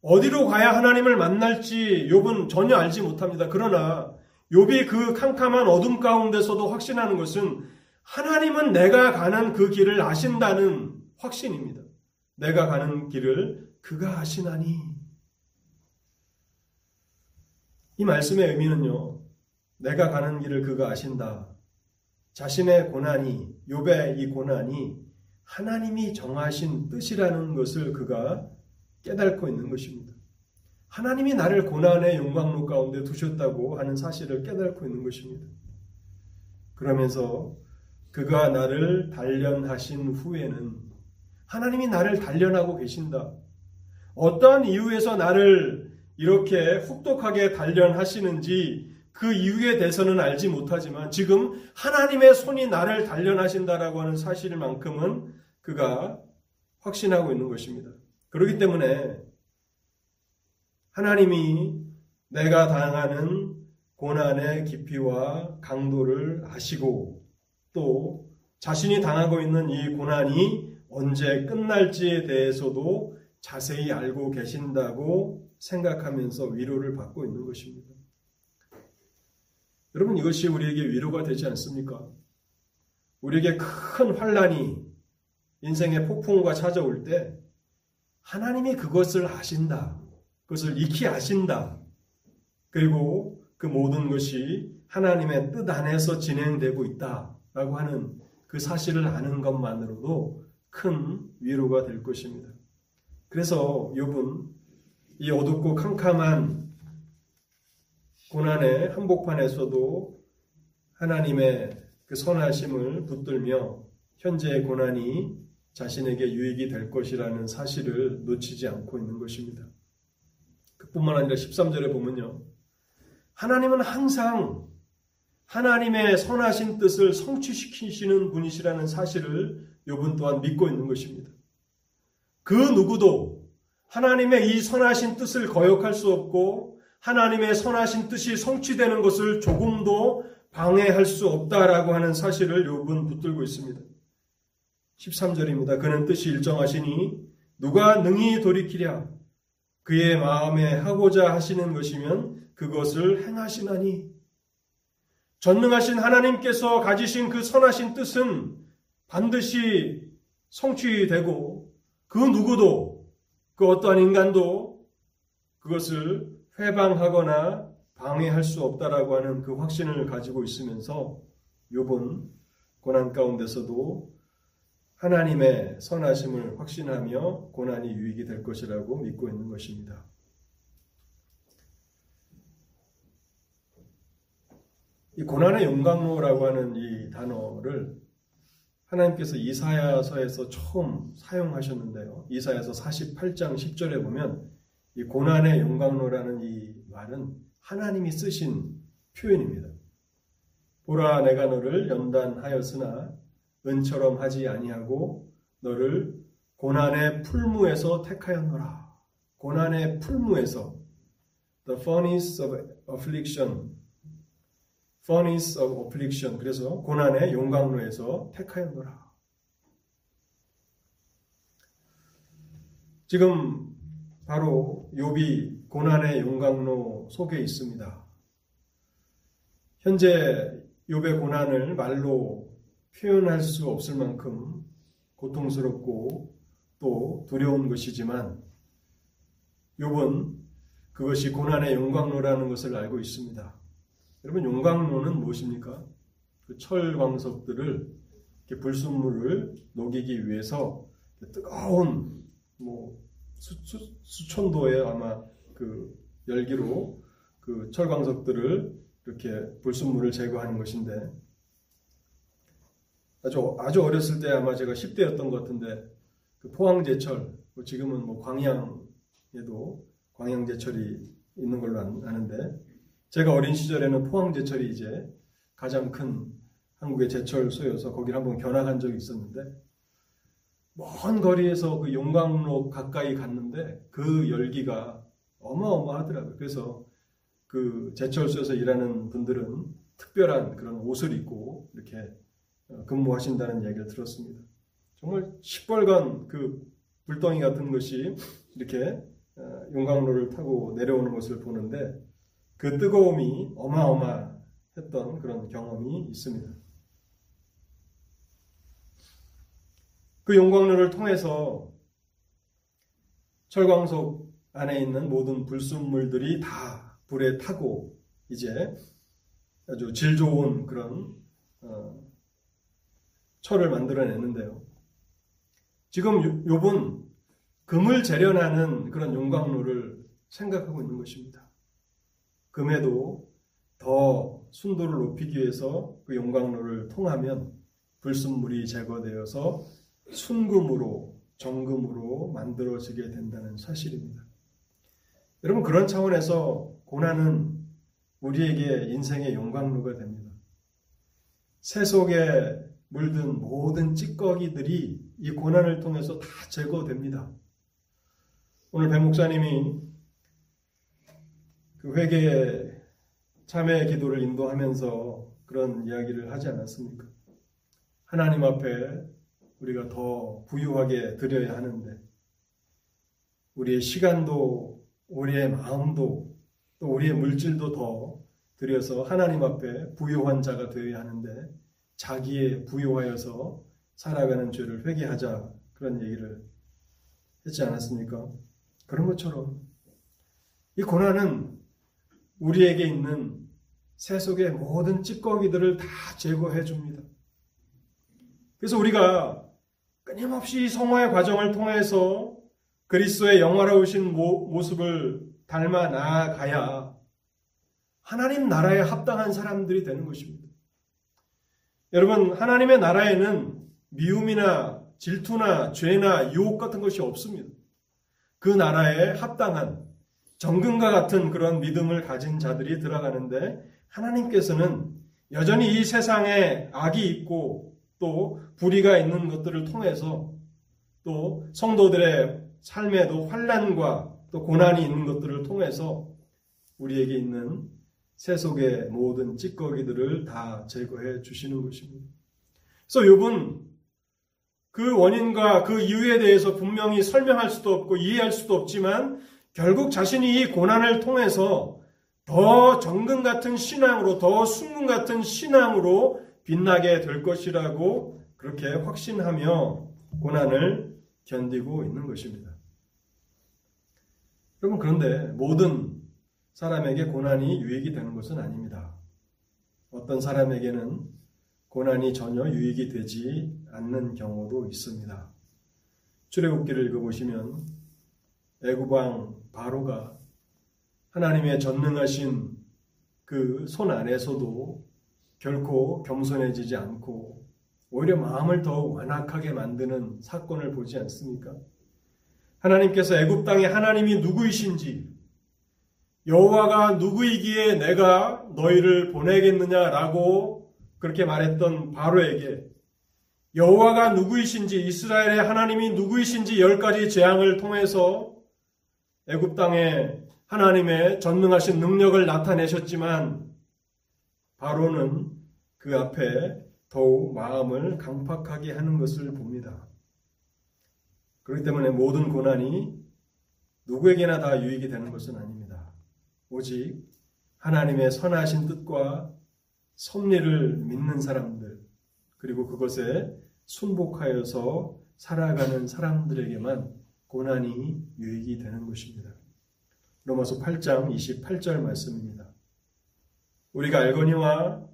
어디로 가야 하나님을 만날지 욥은 전혀 알지 못합니다. 그러나 욥이 그 캄캄한 어둠 가운데서도 확신하는 것은 하나님은 내가 가는 그 길을 아신다는 확신입니다. 내가 가는 길을 그가 아시나니. 이 말씀의 의미는요. 내가 가는 길을 그가 아신다. 자신의 고난이 욥의 이 고난이 하나님이 정하신 뜻이라는 것을 그가 깨닫고 있는 것입니다. 하나님이 나를 고난의 영광로 가운데 두셨다고 하는 사실을 깨닫고 있는 것입니다. 그러면서 그가 나를 단련하신 후에는 하나님이 나를 단련하고 계신다. 어떠한 이유에서 나를 이렇게 혹독하게 단련하시는지 그 이유에 대해서는 알지 못하지만 지금 하나님의 손이 나를 단련하신다라고 하는 사실만큼은 그가 확신하고 있는 것입니다. 그렇기 때문에 하나님이 내가 당하는 고난의 깊이와 강도를 아시고 또 자신이 당하고 있는 이 고난이 언제 끝날지에 대해서도 자세히 알고 계신다고 생각하면서 위로를 받고 있는 것입니다. 여러분 이것이 우리에게 위로가 되지 않습니까? 우리에게 큰 환란이 인생의 폭풍우가 찾아올 때 하나님이 그것을 아신다. 그것을 익히 아신다. 그리고 그 모든 것이 하나님의 뜻 안에서 진행되고 있다. 라고 하는 그 사실을 아는 것만으로도 큰 위로가 될 것입니다. 그래서 욥은 이 어둡고 캄캄한 고난의 한복판에서도 하나님의 그 선하심을 붙들며 현재의 고난이 자신에게 유익이 될 것이라는 사실을 놓치지 않고 있는 것입니다. 그뿐만 아니라 13절에 보면요. 하나님은 항상 하나님의 선하신 뜻을 성취시키시는 분이시라는 사실을 요분 또한 믿고 있는 것입니다. 그 누구도 하나님의 이 선하신 뜻을 거역할 수 없고 하나님의 선하신 뜻이 성취되는 것을 조금도 방해할 수 없다라고 하는 사실을 욥은 붙들고 있습니다. 13절입니다. 그는 뜻이 일정하시니 누가 능히 돌이키랴 그의 마음에 하고자 하시는 것이면 그것을 행하시나니 전능하신 하나님께서 가지신 그 선하신 뜻은 반드시 성취되고 그 누구도 그 어떠한 인간도 그것을 회방하거나 방해할 수 없다라고 하는 그 확신을 가지고 있으면서 욥은 고난 가운데서도 하나님의 선하심을 확신하며 고난이 유익이 될 것이라고 믿고 있는 것입니다. 이 고난의 용광로라고 하는 이 단어를 하나님께서 이사야서에서 처음 사용하셨는데요. 이사야서 48장 10절에 보면 이 고난의 용광로라는 이 말은 하나님이 쓰신 표현입니다. 보라 내가 너를 연단하였으나 은처럼 하지 아니하고 너를 고난의 풀무에서 택하였노라. 고난의 풀무에서 the furnace of affliction furnace of affliction 그래서 고난의 용광로에서 택하였노라. 지금 바로 욥이 고난의 용광로 속에 있습니다. 현재 욥의 고난을 말로 표현할 수 없을 만큼 고통스럽고 또 두려운 것이지만 욥은 그것이 고난의 용광로라는 것을 알고 있습니다. 여러분 용광로는 무엇입니까? 그 철광석들을 불순물을 녹이기 위해서 뜨거운 뭐 수, 수 천도의 아마 그 열기로 그 철광석들을 이렇게 불순물을 제거하는 것인데 아주 아주 어렸을 때 아마 제가 10대였던 것 같은데 그 포항제철 뭐 지금은 뭐 광양에도 광양제철이 있는 걸로 아는데 제가 어린 시절에는 포항제철이 이제 가장 큰 한국의 제철소여서 거기를 한번 견학한 적이 있었는데 먼 거리에서 그 용광로 가까이 갔는데 그 열기가 어마어마하더라고요. 그래서 그 제철소에서 일하는 분들은 특별한 그런 옷을 입고 이렇게 어, 근무하신다는 얘기를 들었습니다. 정말 시뻘건 그 불덩이 같은 것이 이렇게 어, 용광로를 타고 내려오는 것을 보는데 그 뜨거움이 어마어마했던 그런 경험이 있습니다. 그 용광로를 통해서 철광석 안에 있는 모든 불순물들이 다 불에 타고 이제 아주 질 좋은 그런 어, 철을 만들어내는데요. 지금 욥은 금을 재련하는 그런 용광로를 생각하고 있는 것입니다. 금에도 더 순도를 높이기 위해서 그 용광로를 통하면 불순물이 제거되어서 순금으로 정금으로 만들어지게 된다는 사실입니다. 여러분 그런 차원에서 고난은 우리에게 인생의 용광로가 됩니다. 세속에 물든 모든 찌꺼기들이 이 고난을 통해서 다 제거됩니다. 오늘 배 목사님이 그 회개 참회 기도를 인도하면서 그런 이야기를 하지 않았습니까? 하나님 앞에 우리가 더 부유하게 드려야 하는데 우리의 시간도 우리의 마음도 또 우리의 물질도 더 드려서 하나님 앞에 부유한 자가 되어야 하는데 자기의 부유하여서 살아가는 죄를 회개하자 그런 얘기를 했지 않았습니까? 그런 것처럼 이 고난은 우리에게 있는 세속의 모든 찌꺼기들을 다 제거해 줍니다. 그래서 우리가 끊임없이 성화의 과정을 통해서 그리스도의 영화로우신 모습을 닮아 나아가야 하나님 나라에 합당한 사람들이 되는 것입니다. 여러분, 하나님의 나라에는 미움이나 질투나 죄나 유혹 같은 것이 없습니다. 그 나라에 합당한 정금과 같은 그런 믿음을 가진 자들이 들어가는데 하나님께서는 여전히 이 세상에 악이 있고 또 불의가 있는 것들을 통해서 또 성도들의 삶에도 환란과 또 고난이 있는 것들을 통해서 우리에게 있는 세속의 모든 찌꺼기들을 다 제거해 주시는 것입니다. 그래서 욥은 그 원인과 그 이유에 대해서 분명히 설명할 수도 없고 이해할 수도 없지만 결국 자신이 이 고난을 통해서 더 정금 같은 신앙으로 더 순금 같은 신앙으로 빛나게 될 것이라고 그렇게 확신하며 고난을 견디고 있는 것입니다. 여러분 그런데 모든 사람에게 고난이 유익이 되는 것은 아닙니다. 어떤 사람에게는 고난이 전혀 유익이 되지 않는 경우도 있습니다. 출애굽기를 읽어보시면 애굽왕 바로가 하나님의 전능하신 그 손 안에서도 결코 겸손해지지 않고 오히려 마음을 더 완악하게 만드는 사건을 보지 않습니까? 하나님께서 애굽 땅에 하나님이 누구이신지 여호와가 누구이기에 내가 너희를 보내겠느냐라고 그렇게 말했던 바로에게 여호와가 누구이신지 이스라엘의 하나님이 누구이신지 열 가지 재앙을 통해서 애굽 땅에 하나님의 전능하신 능력을 나타내셨지만 바로는 그 앞에 더욱 마음을 강팍하게 하는 것을 봅니다. 그렇기 때문에 모든 고난이 누구에게나 다 유익이 되는 것은 아닙니다. 오직 하나님의 선하신 뜻과 섭리를 믿는 사람들, 그리고 그것에 순복하여서 살아가는 사람들에게만 고난이 유익이 되는 것입니다. 로마서 8장 28절 말씀입니다. 우리가 알거니와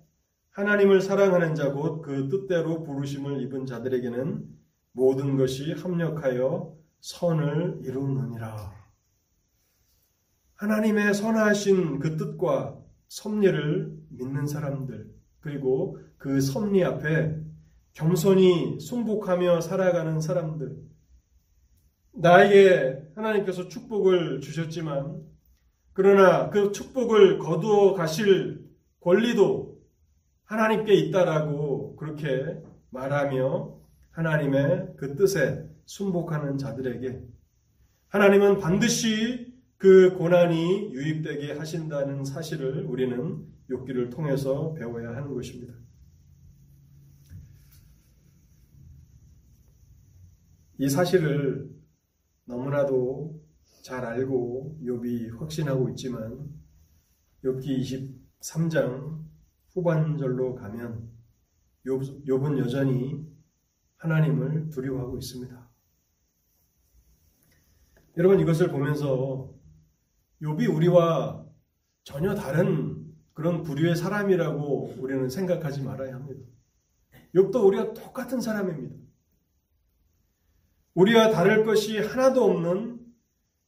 하나님을 사랑하는 자 곧 그 뜻대로 부르심을 입은 자들에게는 모든 것이 합력하여 선을 이루느니라. 하나님의 선하신 그 뜻과 섭리를 믿는 사람들, 그리고 그 섭리 앞에 겸손히 순복하며 살아가는 사람들, 나에게 하나님께서 축복을 주셨지만, 그러나 그 축복을 거두어 가실 권리도 하나님께 있다라고 그렇게 말하며 하나님의 그 뜻에 순복하는 자들에게 하나님은 반드시 그 고난이 유입되게 하신다는 사실을 우리는 욕기를 통해서 배워야 하는 것입니다. 이 사실을 너무나도 잘 알고 욥이 확신하고 있지만 욥기 23장 후반절로 가면 욥, 욥은 여전히 하나님을 두려워하고 있습니다. 여러분 이것을 보면서 욥이 우리와 전혀 다른 그런 부류의 사람이라고 우리는 생각하지 말아야 합니다. 욥도 우리가 똑같은 사람입니다. 우리와 다를 것이 하나도 없는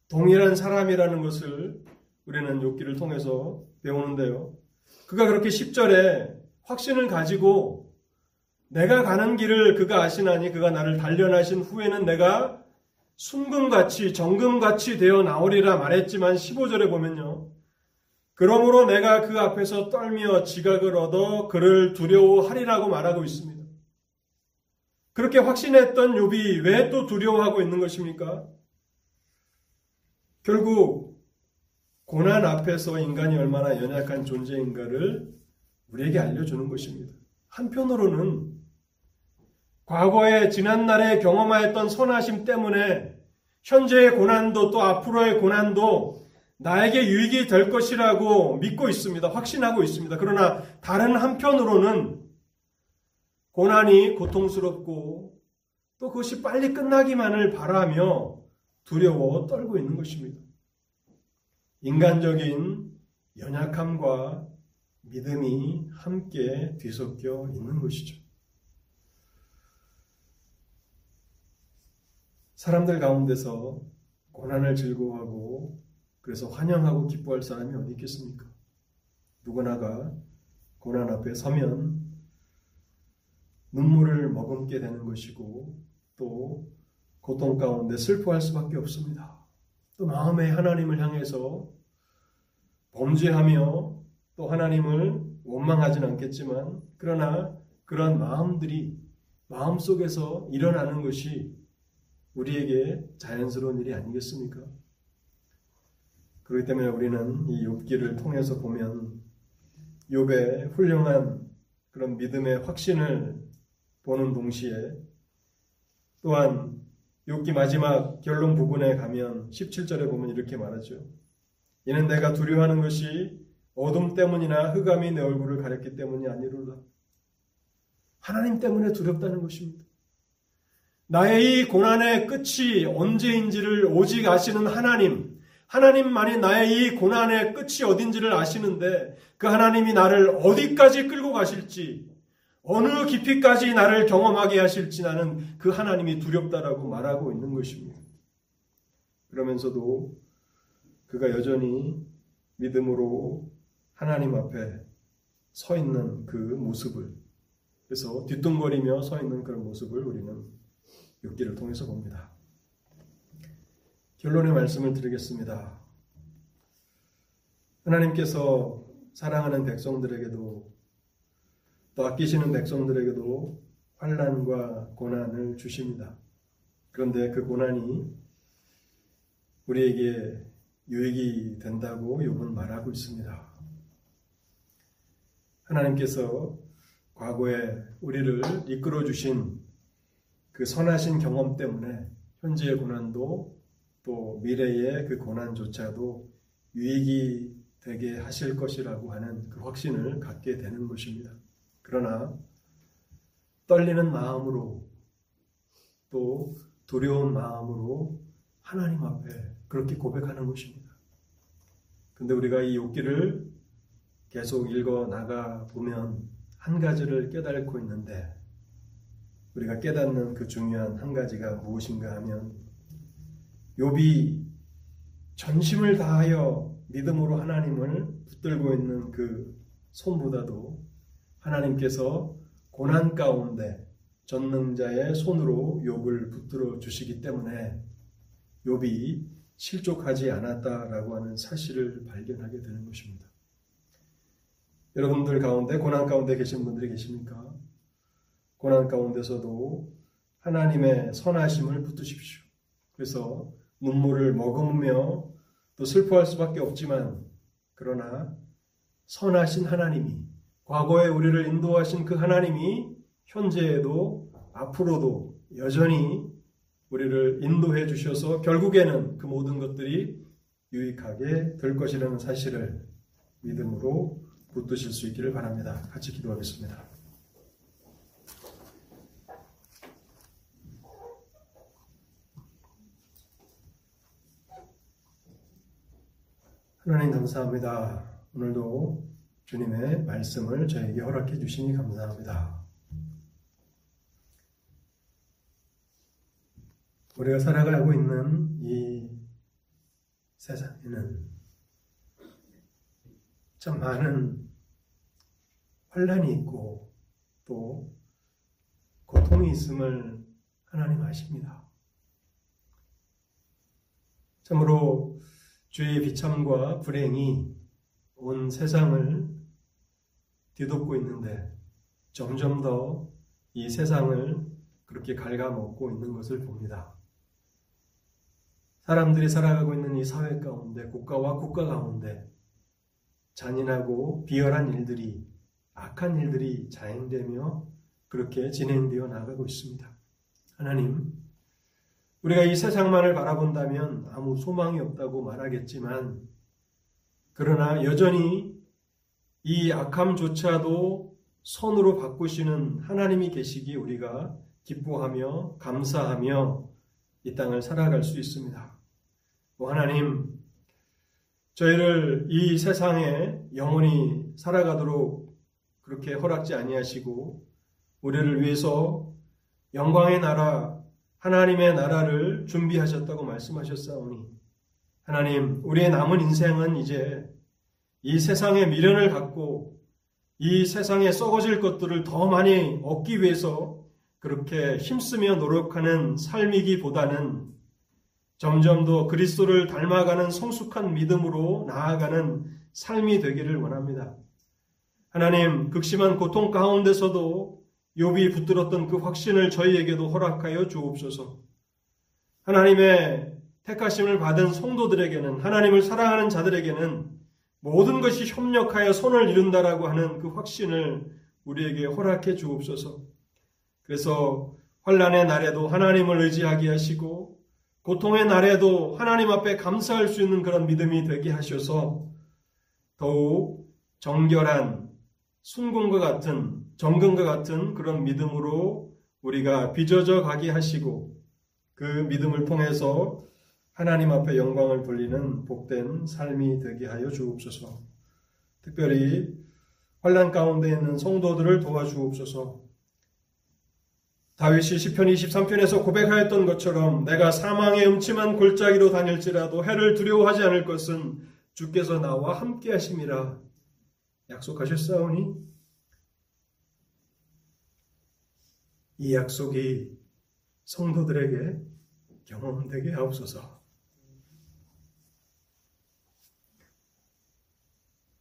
동일한 사람이라는 것을 우리는 욥기를 통해서 배우는데요. 그가 그렇게 10절에 확신을 가지고 내가 가는 길을 그가 아시나니 그가 나를 단련하신 후에는 내가 순금같이 정금같이 되어 나오리라 말했지만 15절에 보면요. 그러므로 내가 그 앞에서 떨며 지각을 얻어 그를 두려워하리라고 말하고 있습니다. 그렇게 확신했던 욥이 왜 또 두려워하고 있는 것입니까? 결국 고난 앞에서 인간이 얼마나 연약한 존재인가를 우리에게 알려주는 것입니다. 한편으로는 과거에 지난날에 경험하였던 선하심 때문에 현재의 고난도 또 앞으로의 고난도 나에게 유익이 될 것이라고 믿고 있습니다. 확신하고 있습니다. 그러나 다른 한편으로는 고난이 고통스럽고 또 그것이 빨리 끝나기만을 바라며 두려워 떨고 있는 것입니다. 인간적인 연약함과 믿음이 함께 뒤섞여 있는 것이죠. 사람들 가운데서 고난을 즐거워하고 그래서 환영하고 기뻐할 사람이 어디 있겠습니까? 누구나가 고난 앞에 서면 눈물을 머금게 되는 것이고 또 고통 가운데 슬퍼할 수밖에 없습니다. 또 마음에 하나님을 향해서 범죄하며 또 하나님을 원망하진 않겠지만 그러나 그런 마음들이 마음속에서 일어나는 것이 우리에게 자연스러운 일이 아니겠습니까? 그렇기 때문에 우리는 이 욥기를 통해서 보면 욥의 훌륭한 그런 믿음의 확신을 보는 동시에 또한 욥기 마지막 결론 부분에 가면 17절에 보면 이렇게 말하죠. 이는 내가 두려워하는 것이 어둠 때문이나 흑암이 내 얼굴을 가렸기 때문이 아니로라. 하나님 때문에 두렵다는 것입니다. 나의 이 고난의 끝이 언제인지를 오직 아시는 하나님, 하나님만이 나의 이 고난의 끝이 어딘지를 아시는데 그 하나님이 나를 어디까지 끌고 가실지 어느 깊이까지 나를 경험하게 하실지 나는 그 하나님이 두렵다라고 말하고 있는 것입니다. 그러면서도 그가 여전히 믿음으로 하나님 앞에 서 있는 그 모습을 그래서 뒤뚱거리며 서 있는 그런 모습을 우리는 육기를 통해서 봅니다. 결론의 말씀을 드리겠습니다. 하나님께서 사랑하는 백성들에게도 또 아끼시는 백성들에게도 환란과 고난을 주십니다. 그런데 그 고난이 우리에게 유익이 된다고 욥은 말하고 있습니다. 하나님께서 과거에 우리를 이끌어 주신 그 선하신 경험 때문에 현재의 고난도 또 미래의 그 고난조차도 유익이 되게 하실 것이라고 하는 그 확신을 갖게 되는 것입니다. 그러나 떨리는 마음으로 또 두려운 마음으로 하나님 앞에 그렇게 고백하는 것입니다. 근데 우리가 이 욕기를 계속 읽어 나가 보면 한 가지를 깨닫고 있는데 우리가 깨닫는 그 중요한 한 가지가 무엇인가 하면 욥이 전심을 다하여 믿음으로 하나님을 붙들고 있는 그 손보다도 하나님께서 고난 가운데 전능자의 손으로 욥을 붙들어 주시기 때문에 욥이 실족하지 않았다라고 하는 사실을 발견하게 되는 것입니다. 여러분들 가운데 고난 가운데 계신 분들이 계십니까? 고난 가운데서도 하나님의 선하심을 붙드십시오. 그래서 눈물을 머금으며 또 슬퍼할 수밖에 없지만 그러나 선하신 하나님이 과거에 우리를 인도하신 그 하나님이 현재에도 앞으로도 여전히 우리를 인도해 주셔서 결국에는 그 모든 것들이 유익하게 될 것이라는 사실을 믿음으로 붙드실 수 있기를 바랍니다. 같이 기도하겠습니다. 하나님 감사합니다. 오늘도 주님의 말씀을 저에게 허락해 주시니 감사합니다. 우리가 살아가고 있는 이 세상에는 참 많은 환란이 있고 또 고통이 있음을 하나님 아십니다. 참으로 주의 비참과 불행이 온 세상을 뒤덮고 있는데 점점 더 이 세상을 그렇게 갉아먹고 있는 것을 봅니다. 사람들이 살아가고 있는 이 사회 가운데, 국가와 국가 가운데 잔인하고 비열한 일들이, 악한 일들이 자행되며 그렇게 진행되어 나가고 있습니다. 하나님, 우리가 이 세상만을 바라본다면 아무 소망이 없다고 말하겠지만, 그러나 여전히 이 악함조차도 선으로 바꾸시는 하나님이 계시기 우리가 기뻐하며 감사하며 이 땅을 살아갈 수 있습니다. 하나님, 저희를 이 세상에 영원히 살아가도록 그렇게 허락지 아니하시고 우리를 위해서 영광의 나라 하나님의 나라를 준비하셨다고 말씀하셨사오니 하나님 우리의 남은 인생은 이제 이 세상의 미련을 갖고 이 세상에 썩어질 것들을 더 많이 얻기 위해서 그렇게 힘쓰며 노력하는 삶이기보다는 점점 더 그리스도를 닮아가는 성숙한 믿음으로 나아가는 삶이 되기를 원합니다. 하나님, 극심한 고통 가운데서도 욥이 붙들었던 그 확신을 저희에게도 허락하여 주옵소서. 하나님의 택하심을 받은 성도들에게는 하나님을 사랑하는 자들에게는 모든 것이 협력하여 손을 이룬다라고 하는 그 확신을 우리에게 허락해 주옵소서. 그래서 환란의 날에도 하나님을 의지하게 하시고 고통의 날에도 하나님 앞에 감사할 수 있는 그런 믿음이 되게 하셔서 더욱 정결한 순금과 같은 정금과 같은 그런 믿음으로 우리가 빚어져 가게 하시고 그 믿음을 통해서 하나님 앞에 영광을 돌리는 복된 삶이 되게 하여 주옵소서. 특별히 환란 가운데 있는 성도들을 도와주옵소서. 다윗이 시편 23편에서 고백하였던 것처럼 내가 사망의 음침한 골짜기로 다닐지라도 해를 두려워하지 않을 것은 주께서 나와 함께 하심이라 약속하셨사오니 이 약속이 성도들에게 경험되게 하옵소서.